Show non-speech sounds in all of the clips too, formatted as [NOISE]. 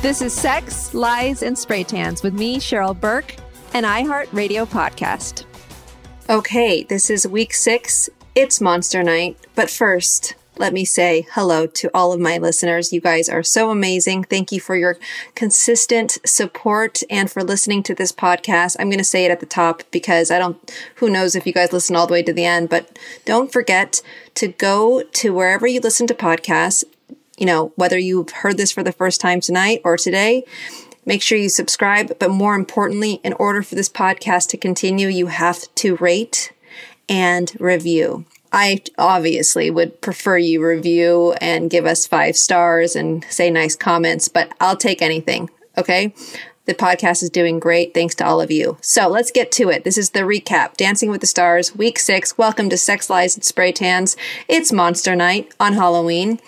This is Sex, Lies, and Spray Tans with me, Cheryl Burke, an iHeartRadio podcast. Okay, this is week six. It's Monster Night. But first, let me say hello to all of my listeners. You guys are so amazing. Thank you for your consistent support and for listening to this podcast. I'm going to say it at the top because I don't, who knows if you guys listen all the way to the end, but don't forget to go to wherever you listen to podcasts you know, whether you've heard this for the first time tonight or today, make sure you subscribe. But more importantly, in order for this podcast to continue, you have to rate and review. I obviously would prefer you review and give us five stars and say nice comments, but I'll take anything. Okay. The podcast is doing great. Thanks to all of you. So let's get to it. This is the recap Dancing with the Stars, week six. Welcome to Sex, Lies, and Spray Tans. It's Monster Night on Halloween.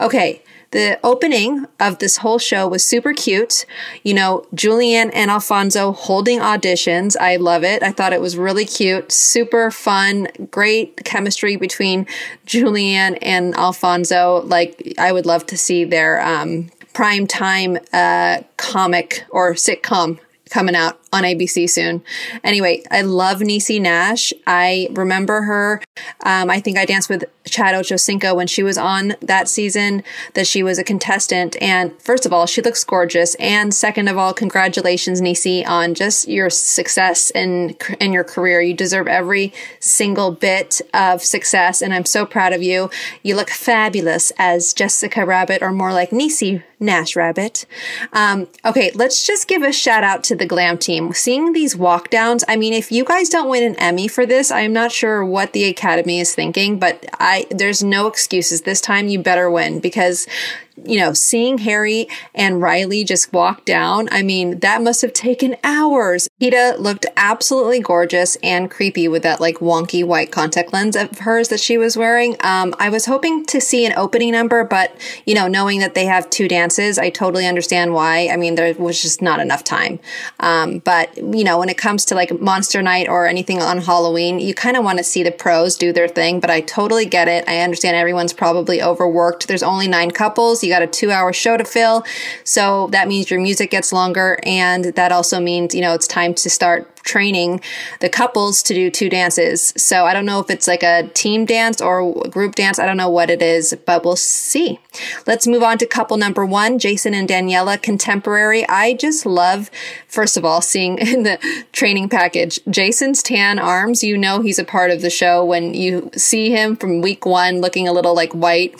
Okay, the opening of this whole show was super cute. You know, Julianne and Alfonso holding auditions. I love it. I thought it was really cute, super fun, great chemistry between Julianne and Alfonso. Like, I would love to see their um, prime time uh, comic or sitcom coming out on ABC soon. Anyway, I love Niecy Nash. I remember her. Um, I think I danced with Chad Ochocinco when she was on that season, that she was a contestant. And first of all, she looks gorgeous. And second of all, congratulations, Niecy, on just your success in, in your career. You deserve every single bit of success. And I'm so proud of you. You look fabulous as Jessica Rabbit, or more like Niecy Nash Rabbit. Um, okay, let's just give a shout out to the glam team seeing these walk downs. I mean, if you guys don't win an Emmy for this, I'm not sure what the Academy is thinking, but I there's no excuses. This time you better win because you know, seeing Harry and Rylee just walk down, I mean, that must have taken hours. Peta looked absolutely gorgeous and creepy with that like wonky white contact lens of hers that she was wearing. Um, I was hoping to see an opening number, but you know, knowing that they have two dances, I totally understand why. I mean, there was just not enough time. Um, but you know, when it comes to like Monster Night or anything on Halloween, you kind of want to see the pros do their thing, but I totally get it. I understand everyone's probably overworked. There's only nine couples. You got a two hour show to fill. So that means your music gets longer. And that also means, you know, it's time to start training the couples to do two dances. So I don't know if it's like a team dance or group dance. I don't know what it is, but we'll see. Let's move on to couple number one, Jason and Daniella, contemporary. I just love, first of all, seeing [LAUGHS] in the training package, Jason's tan arms. You know, he's a part of the show when you see him from week one looking a little like white,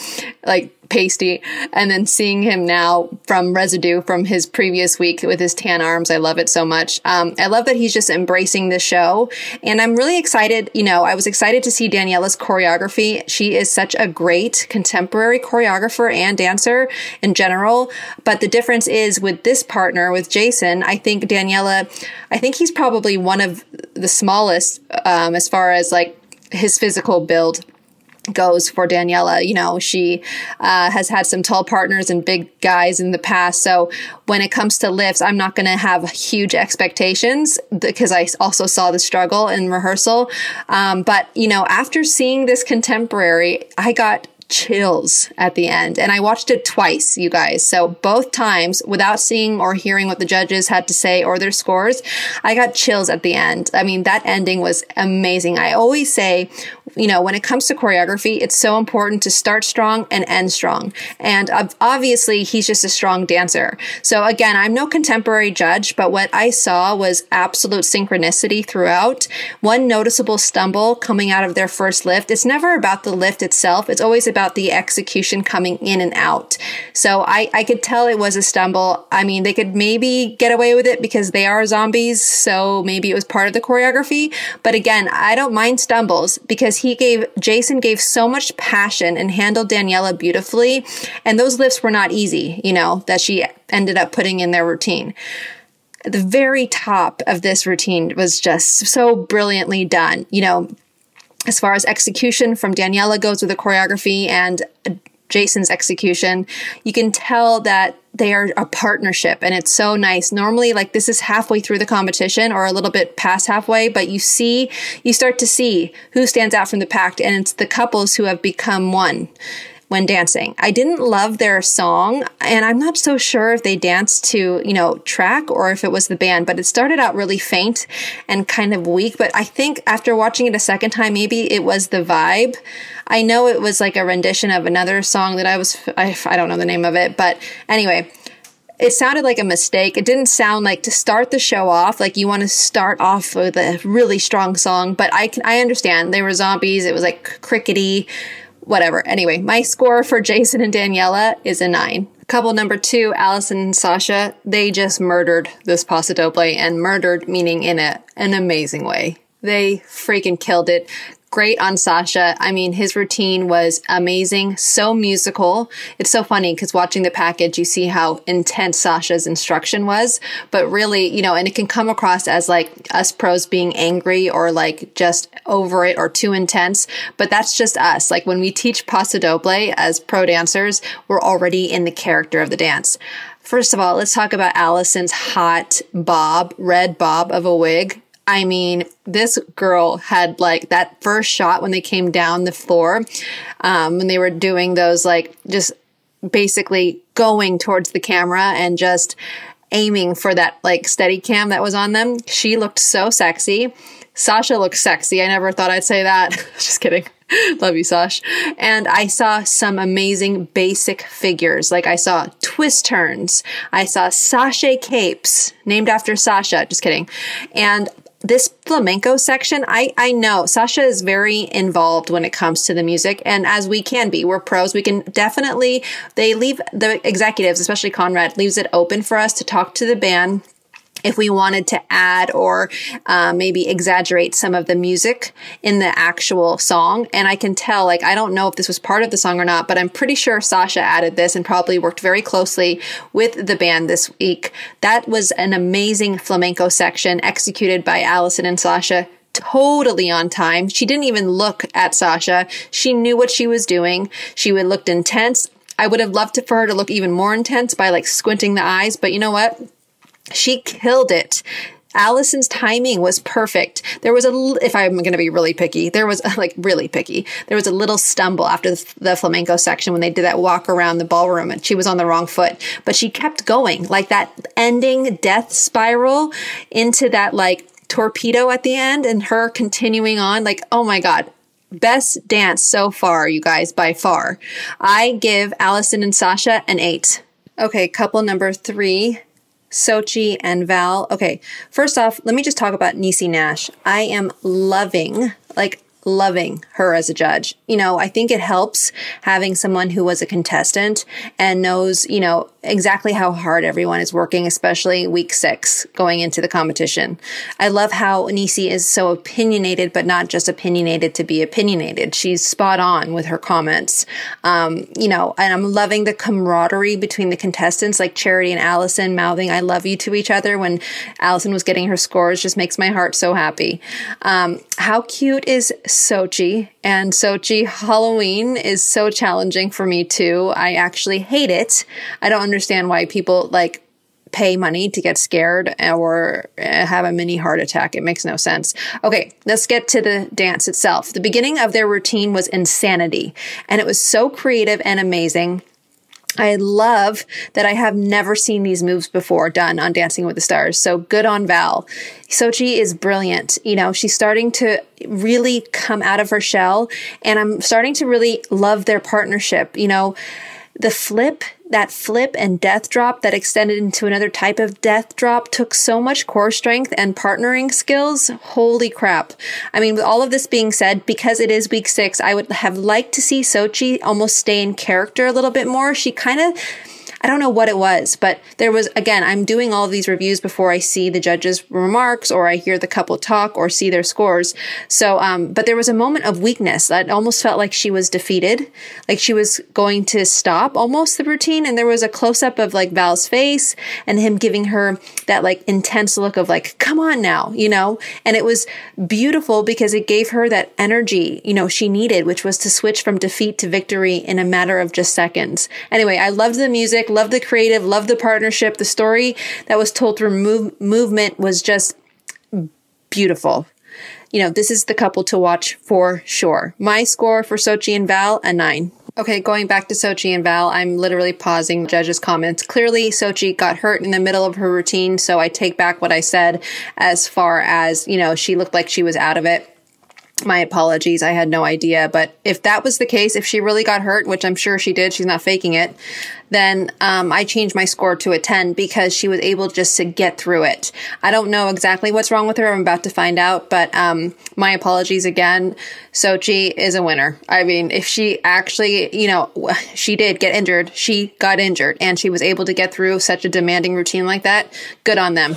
like pasty and then seeing him now from residue from his previous week with his tan arms i love it so much um, i love that he's just embracing the show. And I'm really excited. You know, I was excited to see Daniella's choreography. She is such a great contemporary choreographer and dancer in general. But the difference is with this partner, with Jason, I think Daniella, I think he's probably one of the smallest um, as far as like his physical build goes for Daniella. You know, she uh, has had some tall partners and big guys in the past. So when it comes to lifts, I'm not going to have huge expectations because I also saw the struggle in rehearsal. Um, but, you know, after seeing this contemporary, I got chills at the end. And I watched it twice, you guys. So both times without seeing or hearing what the judges had to say or their scores, I got chills at the end. I mean, that ending was amazing. I always say you know, when it comes to choreography, it's so important to start strong and end strong. And obviously, he's just a strong dancer. So again, I'm no contemporary judge, but what I saw was absolute synchronicity throughout. One noticeable stumble coming out of their first lift. It's never about the lift itself. It's always about the execution coming in and out. So I, I could tell it was a stumble. I mean, they could maybe get away with it because they are zombies. So maybe it was part of the choreography. But again, I don't mind stumbles because he gave, Jason gave so much passion and handled Daniella beautifully. And those lifts were not easy, you know, that she ended up putting in their routine. The very top of this routine was just so brilliantly done. You know, as far as execution from Daniella goes with the choreography and Jason's execution, you can tell that they are a partnership and it's so nice. Normally, like this is halfway through the competition or a little bit past halfway, but you see, you start to see who stands out from the pack and it's the couples who have become one when dancing. I didn't love their song, and I'm not so sure if they danced to, you know, track or if it was the band, but it started out really faint and kind of weak. But I think after watching it a second time, maybe it was the vibe. I know it was like a rendition of another song that I was, I, I don't know the name of it, but anyway it sounded like a mistake. It didn't sound like to start the show off like you want to start off with a really strong song, but I can I understand. They were zombies. It was like crickety whatever. Anyway, my score for Jason and Daniella is a nine. Couple number two, Alyson and Sasha, they just murdered this Paso Doble and murdered meaning in a, an amazing way. They freaking killed it great on Sasha. I mean, his routine was amazing, so musical. It's so funny because watching the package, you see how intense Sasha's instruction was, but really, you know, and it can come across as like us pros being angry or like just over it or too intense, but that's just us. Like when we teach Paso Doble as pro dancers, we're already in the character of the dance. First of all, let's talk about Alyson's hot bob, red bob of a wig. I mean, this girl had like that first shot when they came down the floor, um, when they were doing those like just basically going towards the camera and just aiming for that like steady cam that was on them. She looked so sexy. Sasha looked sexy. I never thought I'd say that. [LAUGHS] just kidding. [LAUGHS] Love you, Sash. And I saw some amazing basic figures. Like I saw twist turns. I saw sashay capes named after Sasha. Just kidding. And this flamenco section, I, I know Sasha is very involved when it comes to the music. And as we can be, we're pros. We can definitely, they leave the executives, especially Conrad, leaves it open for us to talk to the band if we wanted to add or uh, maybe exaggerate some of the music in the actual song. And I can tell, like, I don't know if this was part of the song or not, but I'm pretty sure Sasha added this and probably worked very closely with the band this week. That was an amazing flamenco section executed by Alyson and Sasha totally on time. She didn't even look at Sasha. She knew what she was doing. She looked intense. I would have loved to, for her to look even more intense by like squinting the eyes, but you know what? She killed it. Alyson's timing was perfect. There was a, if I'm going to be really picky, there was a, [LAUGHS] like really picky. There was a little stumble after the, the, flamenco section when they did that walk around the ballroom and she was on the wrong foot, but she kept going like that ending death spiral into that like torpedo at the end and her continuing on like, oh my God. Best dance so far, you guys, by far. I give Alyson and Sasha an eight. Okay, couple number three Xochitl, and Val. Okay, first off, let me just talk about Niecy Nash. I am loving, like, loving her as a judge. You know, I think it helps having someone who was a contestant and knows, you know, exactly how hard everyone is working, especially week six going into the competition. I love how Niecy is so opinionated, but not just opinionated to be opinionated. She's spot on with her comments. Um, you know, and I'm loving the camaraderie between the contestants, like Charity and Alyson mouthing "I love you" to each other when Alyson was getting her scores. Just makes my heart so happy. Um, how cute is Xochitl, and Xochitl Halloween is so challenging for me too. I actually hate it. I don't understand why people like pay money to get scared or have a mini heart attack. It makes no sense. Okay, let's get to the dance itself. The beginning of their routine was insanity, and it was so creative and amazing. I love that I have never seen these moves before done on Dancing with the Stars. So good on Val. Xochitl is brilliant. You know, she's starting to really come out of her shell and I'm starting to really love their partnership. You know, the flip, that flip and death drop that extended into another type of death drop took so much core strength and partnering skills. Holy crap. I mean, with all of this being said, because it is week six, I would have liked to see Xochitl almost stay in character a little bit more. She kind of, I don't know what it was, but there was, again, I'm doing all these reviews before I see the judges' remarks or I hear the couple talk or see their scores. So, um, but there was a moment of weakness that almost felt like she was defeated, like she was going to stop almost the routine. And there was a close up of like Val's face and him giving her that like intense look of like, come on now, you know? And it was beautiful because it gave her that energy, you know, she needed, which was to switch from defeat to victory in a matter of just seconds. Anyway, I loved the music love the creative, love the partnership. The story that was told through move, movement was just beautiful. You know, this is the couple to watch for sure. My score for Xochitl and Val, a nine. Okay, going back to Xochitl and Val, I'm literally pausing judges' comments. Clearly, Xochitl got hurt in the middle of her routine, so I take back what I said as far as, you know, she looked like she was out of it my apologies. I had no idea. But if that was the case, if she really got hurt, which I'm sure she did, she's not faking it, then um, I changed my score to a 10 because she was able just to get through it. I don't know exactly what's wrong with her. I'm about to find out, but um, my apologies again. Xochitl is a winner. I mean, if she actually, you know, she did get injured, she got injured, and she was able to get through such a demanding routine like that, good on them.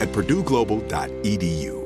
at purdueglobal.edu.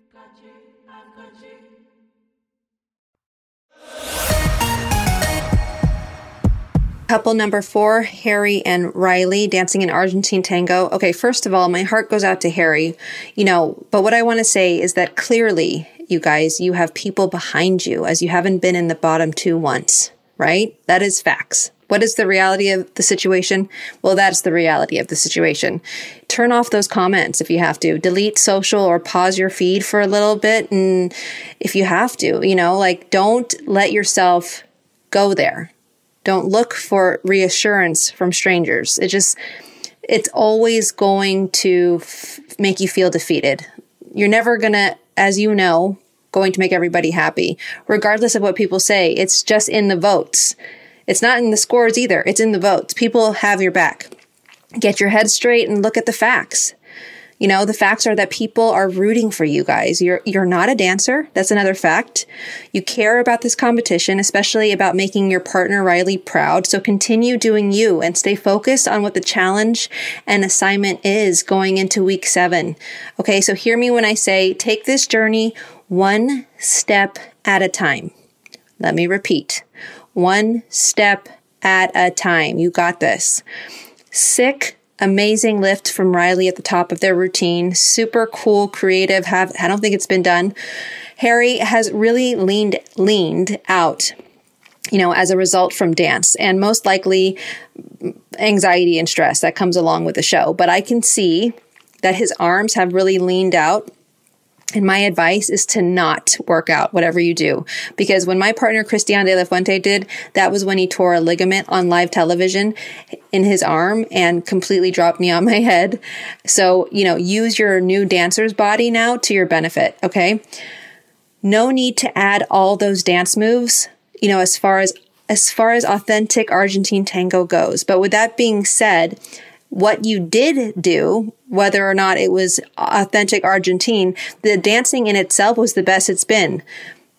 Couple number four, Harry and Rylee dancing an Argentine tango. Okay, first of all, my heart goes out to Harry, you know, but what I want to say is that clearly, you guys, you have people behind you as you haven't been in the bottom two once, right? That is facts. What is the reality of the situation? Well, that's the reality of the situation. Turn off those comments if you have to. Delete social or pause your feed for a little bit. And if you have to, you know, like don't let yourself go there. Don't look for reassurance from strangers. It just, it's always going to f- make you feel defeated. You're never going to, as you know, going to make everybody happy, regardless of what people say. It's just in the votes. It's not in the scores either. It's in the votes. People have your back. Get your head straight and look at the facts. You know, the facts are that people are rooting for you guys. You're you're not a dancer. That's another fact. You care about this competition, especially about making your partner Rylee proud. So continue doing you and stay focused on what the challenge and assignment is going into week 7. Okay? So hear me when I say take this journey one step at a time. Let me repeat. One step at a time. You got this. Sick amazing lift from Rylee at the top of their routine. Super cool, creative. Have I don't think it's been done. Harry has really leaned leaned out you know, as a result from dance and most likely anxiety and stress that comes along with the show. But I can see that his arms have really leaned out and my advice is to not work out whatever you do. Because when my partner Christian de la Fuente did, that was when he tore a ligament on live television in his arm and completely dropped me on my [LAUGHS] head. So, you know, use your new dancer's body now to your benefit, okay? No need to add all those dance moves, you know, as far as as far as authentic Argentine tango goes. But with that being said, what you did do, whether or not it was authentic Argentine, the dancing in itself was the best it's been.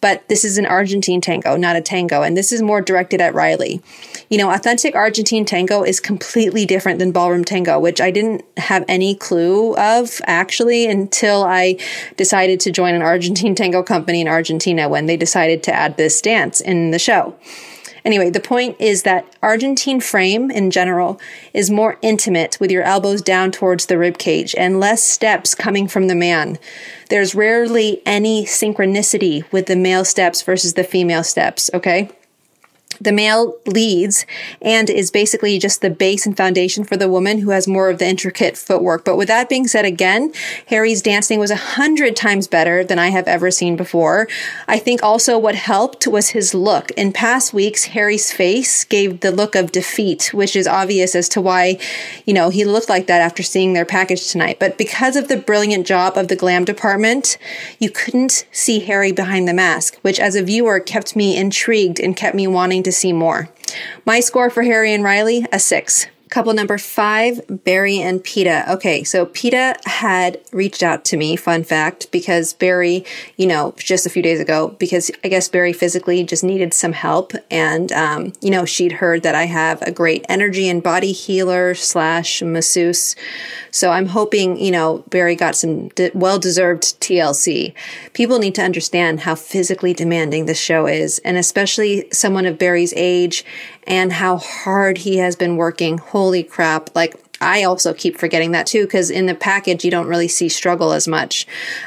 But this is an Argentine tango, not a tango. And this is more directed at Rylee. You know, authentic Argentine tango is completely different than ballroom tango, which I didn't have any clue of actually until I decided to join an Argentine [LAUGHS] tango company in Argentina when they decided to add this dance in the show. Anyway, the point is that Argentine frame in general is more intimate with your elbows down towards the rib cage and less steps coming from the man. There's rarely any synchronicity with the male steps versus the female steps, okay? The male leads and is basically just the base and foundation for the woman who has more of the intricate footwork. But with that being said, again, Harry's dancing was a hundred times better than I have ever seen before. I think also what helped was his look. In past weeks, Harry's face gave the look of defeat, which is obvious as to why, you know, he looked like that after seeing their package tonight. But because of the brilliant job of the glam department, you couldn't see Harry behind the mask, which as a viewer kept me intrigued and kept me wanting to see more. My score for Harry and Rylee, a six. Couple number five, Barry and Peta. Okay, so Peta had reached out to me, fun fact, because Barry, you know, just a few days ago, because I guess Barry physically just needed some help. And, um, you know, she'd heard that I have a great energy and body healer slash masseuse. So I'm hoping, you know, Barry got some de- well deserved TLC. People need to understand how physically demanding this show is, and especially someone of Barry's age and how hard he has been working. Holy crap. Like, I also keep forgetting that too, because in the package, you don't really see struggle as much.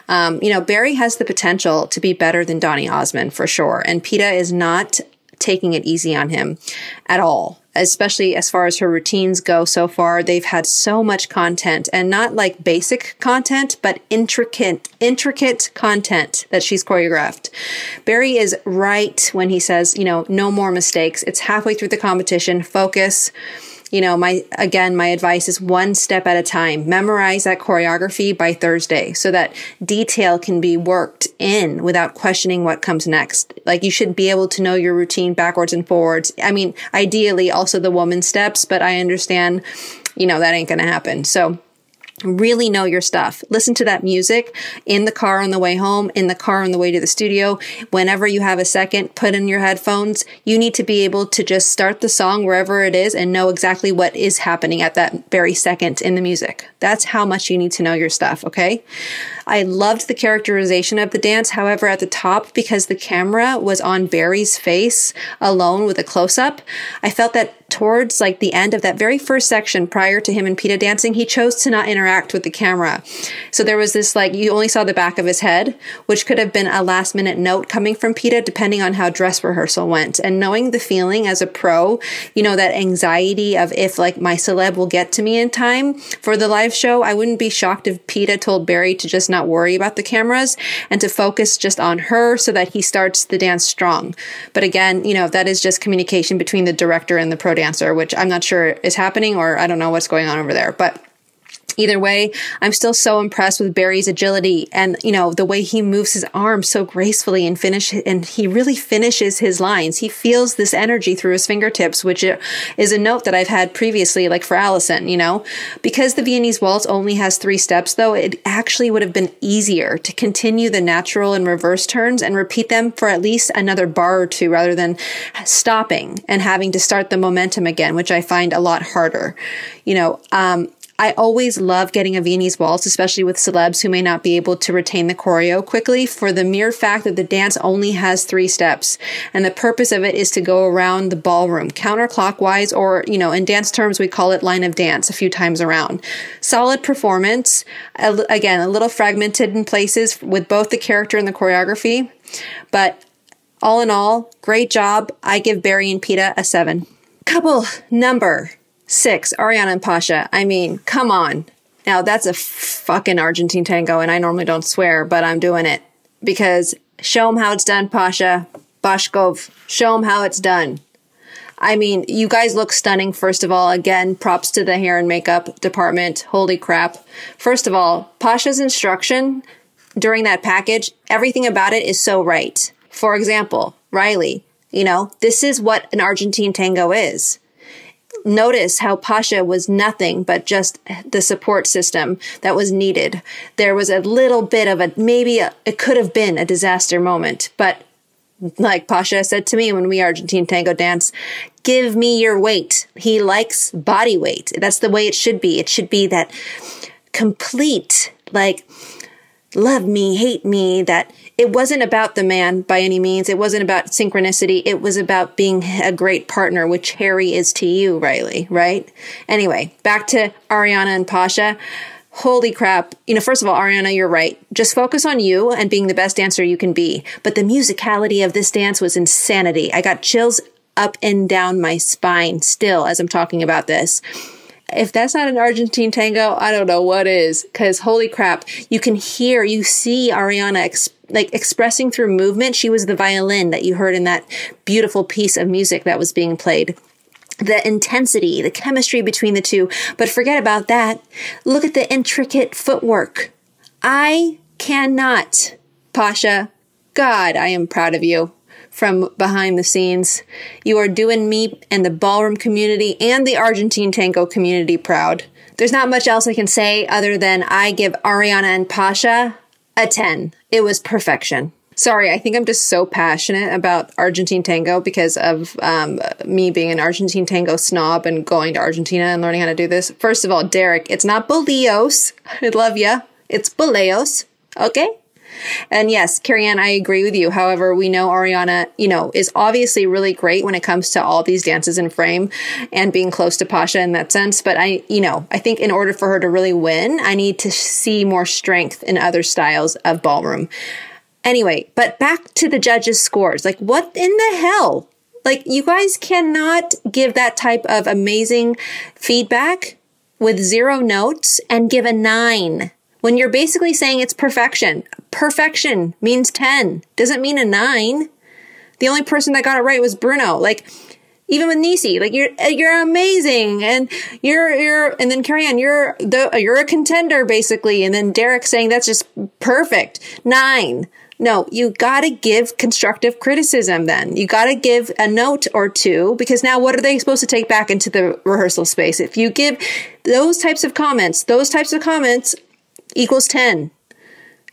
Um, you know, Barry has the potential to be better than Donny Osmond for sure. And Peta is not taking it easy on him at all especially as far as her routines go so far. They've had so much content and not like basic content, but intricate, intricate content that she's choreographed. Barry is right when he says, you know, no more mistakes. It's halfway through the competition. Focus you know, my, again, my advice is one step at a time. Memorize that choreography by Thursday so that detail can be worked in without questioning what comes next. Like you should be able to know your routine backwards and forwards. I mean, ideally also the woman steps, but I understand, you know, that ain't going to happen. So, Really know your stuff. Listen to that music in the car on the way home, in the car on the way to the studio. Whenever you have a second, put in your headphones. You need to be able to just start the song wherever it is and know exactly what is happening at that very second in the music. That's how much you need to know your stuff, okay? I loved the characterization of the dance. However, at the top, because the camera was on Barry's face alone with a close up, I felt that towards like the end of that very first section prior to him and Peta dancing, he chose to not interact with the camera. So there was this like, you only saw the back of his head, which could have been a last minute note coming from Peta depending on how dress rehearsal went. And knowing the feeling as a pro, you know, that anxiety of if like my celeb will get to me in time for the live show, I wouldn't be shocked if Peta told Barry to just not worry about the cameras and to focus just on her so that he starts the dance strong. But again, you know, that is just communication between the director and the pro dancer, which I'm not sure is happening or I don't know what's going on over there. But Either way, I'm still so impressed with Barry's agility and, you know, the way he moves his arms so gracefully and finish, and he really finishes his lines. He feels this energy through his fingertips, which is a note that I've had previously, like for Alyson, you know, because the Viennese waltz only has three steps though, it actually would have been easier to continue the natural and reverse turns and repeat them for at least another bar or two rather than stopping and having to start the momentum again, which I find a lot harder. You know, um, I always love getting a Viennese waltz, especially with celebs who may not be able to retain the choreo quickly for the mere fact that the dance only has three steps. And the purpose of it is to go around the ballroom counterclockwise, or, you know, in dance terms, we call it line of dance a few times around. Solid performance. Again, a little fragmented in places with both the character and the choreography. But all in all, great job. I give Barry and Peta a seven. Couple number Six, Ariana and Pasha. I mean, come on. Now that's a fucking Argentine tango, and I normally don't swear, but I'm doing it because show them how it's done, Pasha. Pashkov, show them how it's done. I mean, you guys look stunning, first of all. Again, props to the hair and makeup department. Holy crap. First of all, Pasha's instruction during that package, everything about it is so right. For example, Rylee, you know, this is what an Argentine tango is notice how Pasha was nothing but just the support system that was needed. There was a little bit of a maybe a, it could have been a disaster moment, but like Pasha said to me when we Argentine tango dance, give me your weight. He likes body weight. That's the way it should be. It should be that complete, like, love me, hate me, that it wasn't about the man by any means. It wasn't about synchronicity. It was about being a great partner, which Harry is to you, Rylee, right? Anyway, back to Ariana and Pasha. Holy crap. You know, first of all, Ariana, you're right. Just focus on you and being the best dancer you can be. But the musicality of this dance was insanity. I got chills up and down my spine still as I'm talking about this if that's not an Argentine tango, I don't know what is. Because holy crap, you can hear, you see Ariana like expressing through movement. She was the violin that you heard in that beautiful piece of music that was being played. The intensity, the chemistry between the two. But forget about that. Look at the intricate footwork. I cannot, Pasha. God, I am proud of you from behind the scenes. You are doing me and the ballroom community and the Argentine tango community proud. There's not much else I can say other than I give Ariana and Pasha a 10. It was perfection. Sorry, I think I'm just so passionate about Argentine tango because of um, me being an Argentine tango snob and going to Argentina and learning how to do this. First of all, Derek, it's not Boleos. [LAUGHS] I love ya. It's Boleos. Okay? And yes, Carrie Ann, I agree with you. However, we know Ariana, you know, is obviously really great when it comes to all these dances in frame and being close to Pasha in that sense. But I, you know, I think in order for her to really win, I need to see more strength in other styles of ballroom. Anyway, but back to the judges' scores. Like, what in the hell? Like, you guys cannot give that type of amazing feedback with zero notes and give a nine when you're basically saying it's perfection. Perfection means 10, doesn't mean a 9. The only person that got it right was Bruno. Like, even with Niecy, like you're you're amazing, and you're you're, and then Carrie Ann, you're the you're a contender basically, and then Derek saying that's just perfect nine. No, you gotta give constructive criticism then. You gotta give a note or two because now what are they supposed to take back into the rehearsal space? If you give those types of comments, those types of comments equals 10.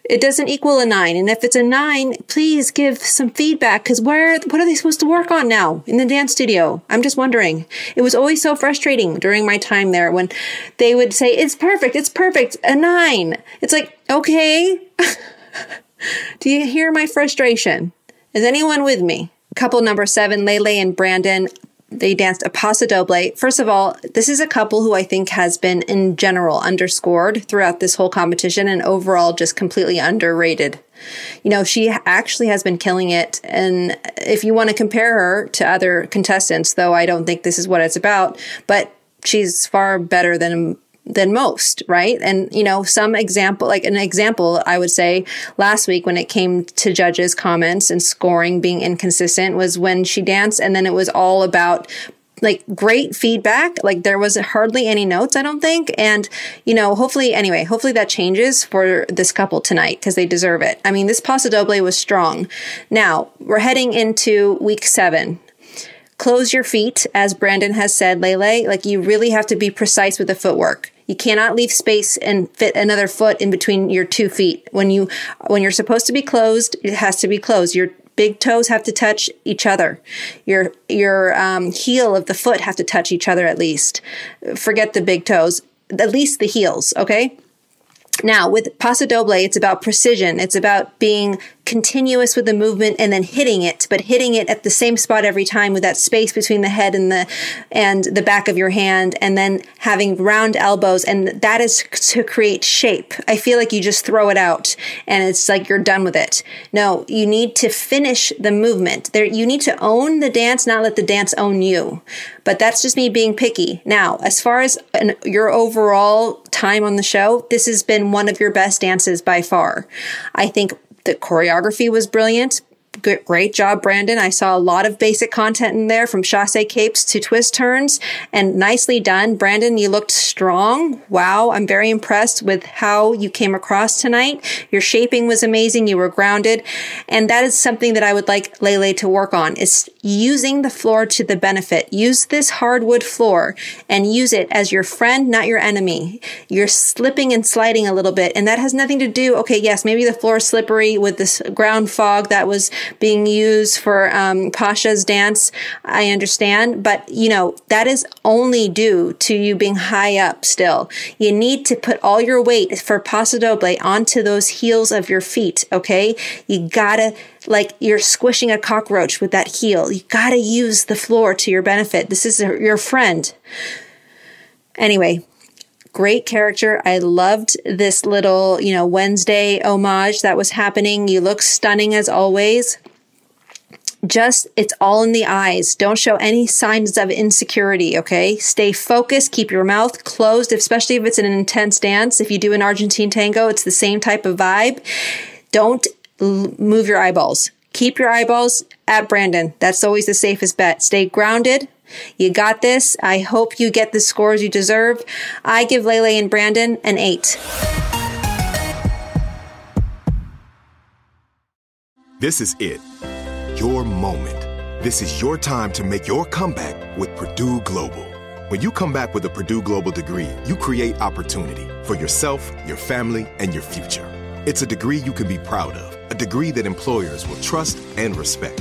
It doesn't equal a nine. And if it's a nine, please give some feedback because where, what are they supposed to work on now in the dance studio? I'm just wondering. It was always so frustrating during my time there when they would say, it's perfect. It's perfect. A nine. It's like, okay. [LAUGHS] Do you hear my frustration? Is anyone with me? Couple number seven, Lele and Brandon. They danced a paso doble. First of all, this is a couple who I think has been in general underscored throughout this whole competition and overall just completely underrated. You know, she actually has been killing it. And if you want to compare her to other contestants, though I don't think this is what it's about, but she's far better than than most, right? And, you know, some example, like an example, I would say last week when it came to judges' comments and scoring being inconsistent was when she danced and then it was all about like great feedback. Like there was hardly any notes, I don't think. And, you know, hopefully, anyway, hopefully that changes for this couple tonight because they deserve it. I mean, this Paso Doble was strong. Now we're heading into week seven close your feet, as Brandon has said, Lele. Like you really have to be precise with the footwork. You cannot leave space and fit another foot in between your two feet. When you when you're supposed to be closed, it has to be closed. Your big toes have to touch each other. Your your um, heel of the foot have to touch each other at least. Forget the big toes. At least the heels. Okay. Now, with Paso Doble, it's about precision. It's about being continuous with the movement and then hitting it, but hitting it at the same spot every time with that space between the head and the and the back of your hand, and then having round elbows, and that is to create shape. I feel like you just throw it out and it's like you're done with it. No, you need to finish the movement. There, you need to own the dance, not let the dance own you. But that's just me being picky. Now, as far as an, your overall time on the show, this has been one of your best dances by far. I think the choreography was brilliant. Good, great job, Brandon. I saw a lot of basic content in there from chasse capes to twist turns and nicely done. Brandon, you looked strong. Wow. I'm very impressed with how you came across tonight. Your shaping was amazing. You were grounded. And that is something that I would like Lele to work on is using the floor to the benefit. Use this hardwood floor and use it as your friend, not your enemy. You're slipping and sliding a little bit. And that has nothing to do. Okay. Yes. Maybe the floor is slippery with this ground fog that was being used for um, Pasha's dance. I understand, but you know that is only due to you being high up. Still, you need to put all your weight for Paso Doble onto those heels of your feet. Okay, you gotta like you're squishing a cockroach with that heel. You gotta use the floor to your benefit. This is your friend. Anyway, great character. I loved this little, you know, Wednesday homage that was happening. You look stunning as always. Just, it's all in the eyes. Don't show any signs of insecurity, okay? Stay focused. Keep your mouth closed, especially if it's an intense dance. If you do an Argentine tango, it's the same type of vibe. Don't l- move your eyeballs. Keep your eyeballs at Brandon. That's always the safest bet. Stay grounded. You got this. I hope you get the scores you deserve. I give Lele and Brandon an eight. This is it. Your moment. This is your time to make your comeback with Purdue Global. When you come back with a Purdue Global degree, you create opportunity for yourself, your family, and your future. It's a degree you can be proud of, a degree that employers will trust and respect.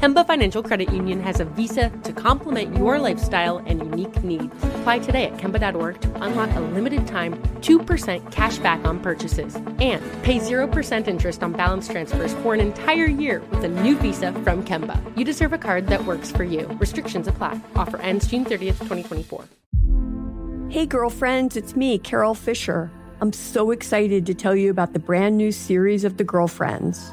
Kemba Financial Credit Union has a visa to complement your lifestyle and unique needs. Apply today at Kemba.org to unlock a limited time 2% cash back on purchases and pay 0% interest on balance transfers for an entire year with a new visa from Kemba. You deserve a card that works for you. Restrictions apply. Offer ends June 30th, 2024. Hey, girlfriends, it's me, Carol Fisher. I'm so excited to tell you about the brand new series of The Girlfriends.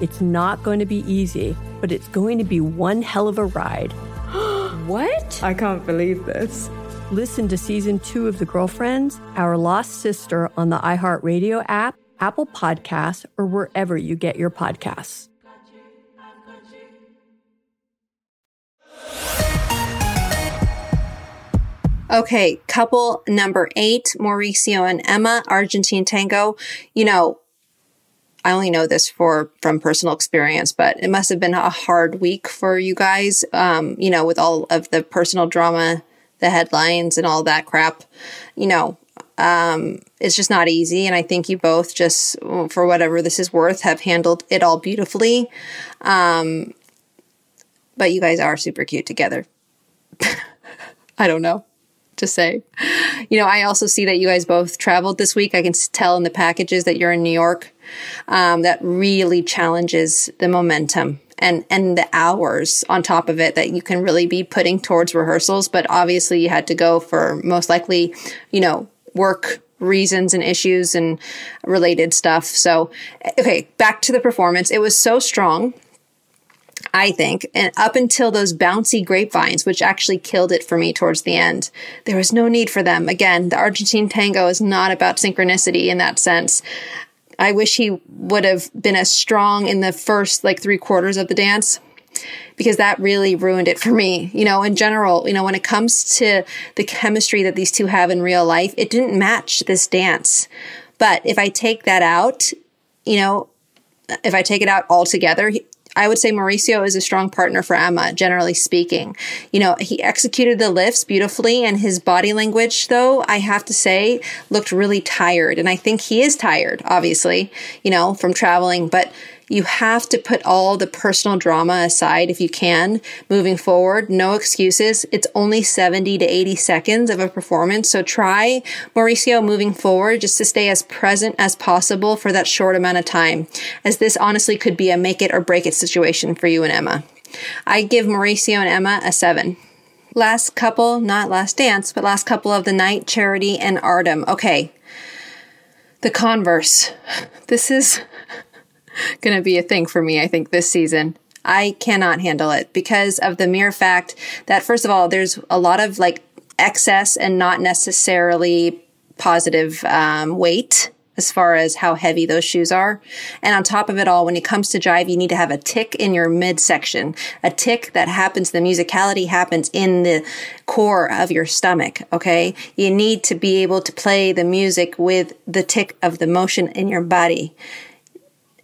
It's not going to be easy, but it's going to be one hell of a ride. [GASPS] what? I can't believe this. Listen to season two of The Girlfriends, Our Lost Sister on the iHeartRadio app, Apple Podcasts, or wherever you get your podcasts. Okay, couple number eight, Mauricio and Emma, Argentine Tango. You know, I only know this for from personal experience, but it must have been a hard week for you guys. Um, you know, with all of the personal drama, the headlines, and all that crap. You know, um, it's just not easy. And I think you both, just for whatever this is worth, have handled it all beautifully. Um, but you guys are super cute together. [LAUGHS] I don't know to say. You know, I also see that you guys both traveled this week. I can tell in the packages that you're in New York. Um, that really challenges the momentum and and the hours on top of it that you can really be putting towards rehearsals. But obviously, you had to go for most likely, you know, work reasons and issues and related stuff. So, okay, back to the performance. It was so strong. I think, and up until those bouncy grapevines, which actually killed it for me towards the end, there was no need for them. Again, the Argentine tango is not about synchronicity in that sense. I wish he would have been as strong in the first like three quarters of the dance because that really ruined it for me. You know, in general, you know, when it comes to the chemistry that these two have in real life, it didn't match this dance. But if I take that out, you know, if I take it out altogether, I would say Mauricio is a strong partner for Emma, generally speaking. You know, he executed the lifts beautifully, and his body language, though, I have to say, looked really tired. And I think he is tired, obviously, you know, from traveling, but you have to put all the personal drama aside if you can moving forward. No excuses. It's only 70 to 80 seconds of a performance. So try Mauricio moving forward just to stay as present as possible for that short amount of time, as this honestly could be a make it or break it situation for you and Emma. I give Mauricio and Emma a seven. Last couple, not last dance, but last couple of the night, Charity and Artem. Okay. The converse. [LAUGHS] This is going to be a thing for me, I think, this season. I cannot handle it because of the mere fact that, first of all, there's a lot of like excess and not necessarily positive um, weight as far as how heavy those shoes are. And on top of it all, when it comes to jive, you need to have a tick in your midsection, a tick that happens, the musicality happens in the core of your stomach. Okay. You need to be able to play the music with the tick of the motion in your body.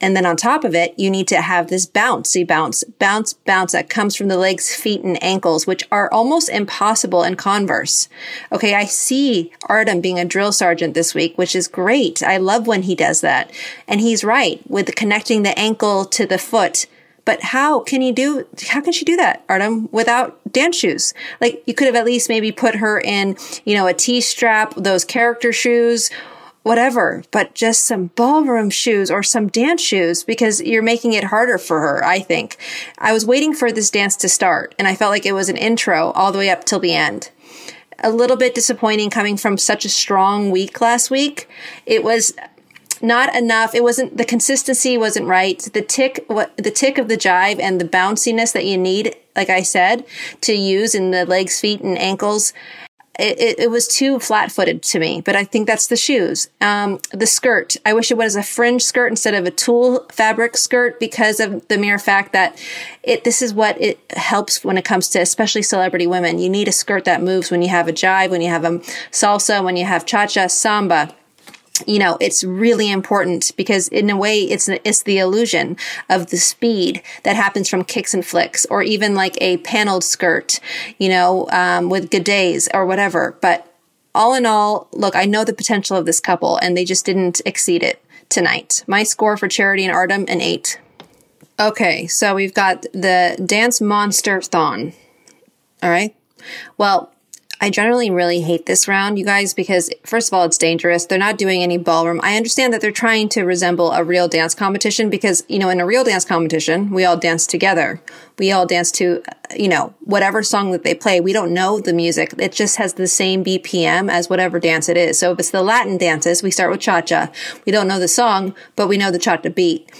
And then on top of it, you need to have this bouncy bounce, bounce, bounce that comes from the legs, feet, and ankles, which are almost impossible in Converse. Okay. I see Artem being a drill sergeant this week, which is great. I love when he does that. And he's right with connecting the ankle to the foot. But how can he do, how can she do that, Artem, without dance shoes? Like you could have at least maybe put her in, you know, a T strap, those character shoes, whatever, but just some ballroom shoes or some dance shoes because you're making it harder for her, I think. I was waiting for this dance to start and I felt like it was an intro all the way up till the end. a little bit disappointing coming from such a strong week last week. It was not enough. It wasn't the consistency wasn't right. The tick, what the tick of the jive and the bounciness that you need, like I said, to use in the legs, feet, and ankles. It, it, it was too flat footed to me, but I think that's the shoes. Um, the skirt, I wish it was a fringe skirt instead of a tulle fabric skirt because of the mere fact that it, this is what it helps when it comes to especially celebrity women. You need a skirt that moves when you have a jive, when you have a salsa, when you have cha-cha, samba you know, it's really important because in a way, it's, it's the illusion of the speed that happens from kicks and flicks or even like a paneled skirt, you know, um, with days or whatever. But all in all, look, I know the potential of this couple and they just didn't exceed it tonight. My score for Charity and Artem, an eight. Okay, so we've got the Dance Monster Thon. All right. Well, I generally really hate this round, you guys, because first of all, it's dangerous. They're not doing any ballroom. I understand that they're trying to resemble a real dance competition because, you know, in a real dance competition, we all dance together. We all dance to, you know, whatever song that they play. We don't know the music. It just has the same BPM as whatever dance it is. So if it's the Latin dances, we start with cha-cha. We don't know the song, but we know the cha-cha beat.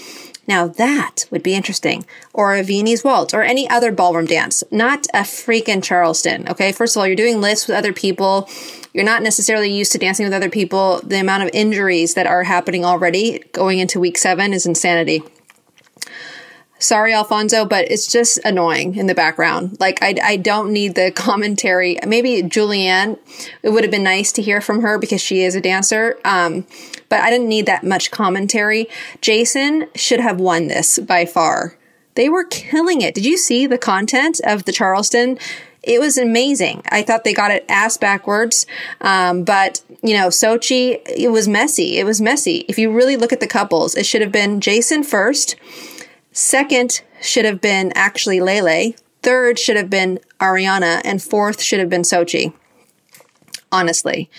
Now that would be interesting. Or a Viennese waltz or any other ballroom dance, not a freaking Charleston. Okay. First of all, you're doing lists with other people. You're not necessarily used to dancing with other people. The amount of injuries that are happening already going into week seven is insanity. Sorry, Alfonso, but it's just annoying in the background. Like, I, I don't need the [LAUGHS] commentary. Maybe Julianne, it would have been nice to hear from her because she is a dancer. Um, but I didn't need that much commentary. Jason should have won this by far. They were killing it. Did you see the content of the Charleston? It was amazing. I thought they got it ass backwards. Um, but, you know, Xochitl, it was messy. It was messy. If you really look at the couples, it should have been Jason first. Second should have been actually Lele. Third should have been Ariana. And fourth should have been Xochitl honestly.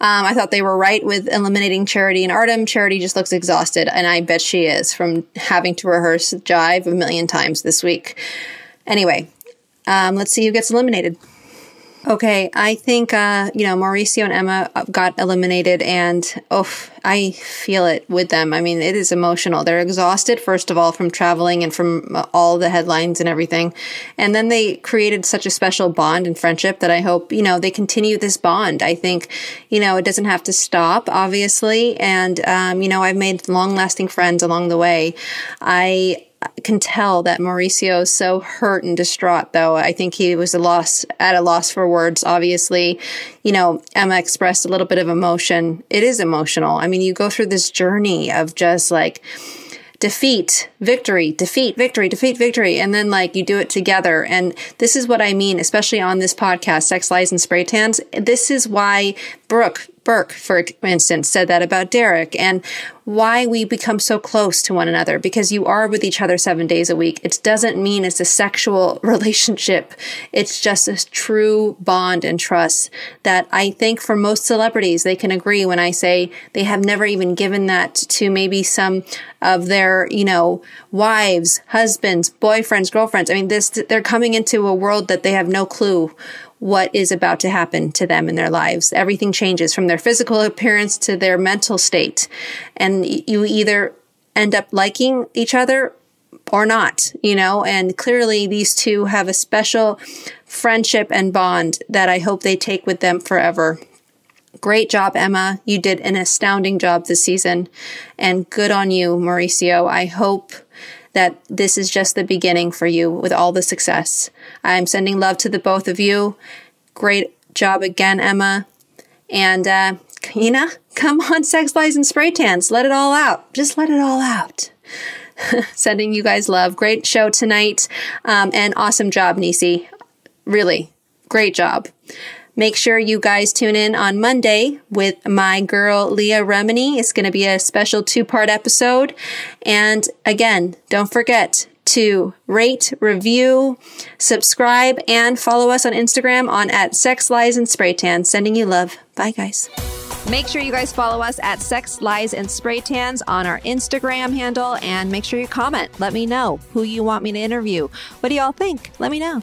Um, I thought they were right with eliminating Charity and Artem. Charity just looks exhausted, and I bet she is from having to rehearse Jive a million times this week. Anyway, um, let's see who gets eliminated. Okay, I think uh, you know Mauricio and Emma got eliminated, and oh, I feel it with them. I mean, it is emotional. They're exhausted first of all from traveling and from all the headlines and everything, and then they created such a special bond and friendship that I hope you know they continue this bond. I think you know it doesn't have to stop, obviously, and um, you know I've made long lasting friends along the way. I can tell that Mauricio is so hurt and distraught, though. I think he was a loss, at a loss for words. Obviously, you know, Emma expressed a little bit of emotion. It is emotional. I mean, you go through this journey of just like, defeat, victory, defeat, victory, defeat, victory. And then like you do it together. And this is what I mean, especially on this podcast, Sex, Lies, and Spray Tans. This is why Brooke Burke, for instance, said that about Derek and why we become so close to one another because you are with each other seven days a week. It doesn't mean it's a sexual [LAUGHS] relationship. It's just a true bond and trust that I think for most celebrities, they can agree when I say they have never even given that to maybe some of their, you know, wives, husbands, boyfriends, girlfriends. I mean, this, they're coming into a world that they have no clue what is about to happen to them in their lives. Everything changes from their physical appearance to their mental state. And you either end up liking each other or not, you know, and clearly these two have a special friendship and bond that I hope they take with them forever. Great job, Emma. You did an astounding job this season. And good on you, Mauricio. I hope that this is just the beginning for you with all the success. I'm sending love to the both of you. Great job again, Emma. And, uh, Kina, [LAUGHS] come on, sex lies and spray tans. Let it all out. Just let it all out. [LAUGHS] Sending you guys love. Great show tonight. Um, and awesome job, Niecy. Really great job. Make sure you guys tune in on Monday with my girl Leah Remini. It's going to be a special two part episode. And again, don't forget to rate, review, subscribe, and follow us on Instagram on at Sex Lies and Spray Tan. Sending you love. Bye, guys. Make sure you guys follow us at Sex Lies and Spray Tans on our Instagram handle and make sure you comment. Let me know who you want me to interview. What do y'all think? Let me know.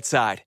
Side.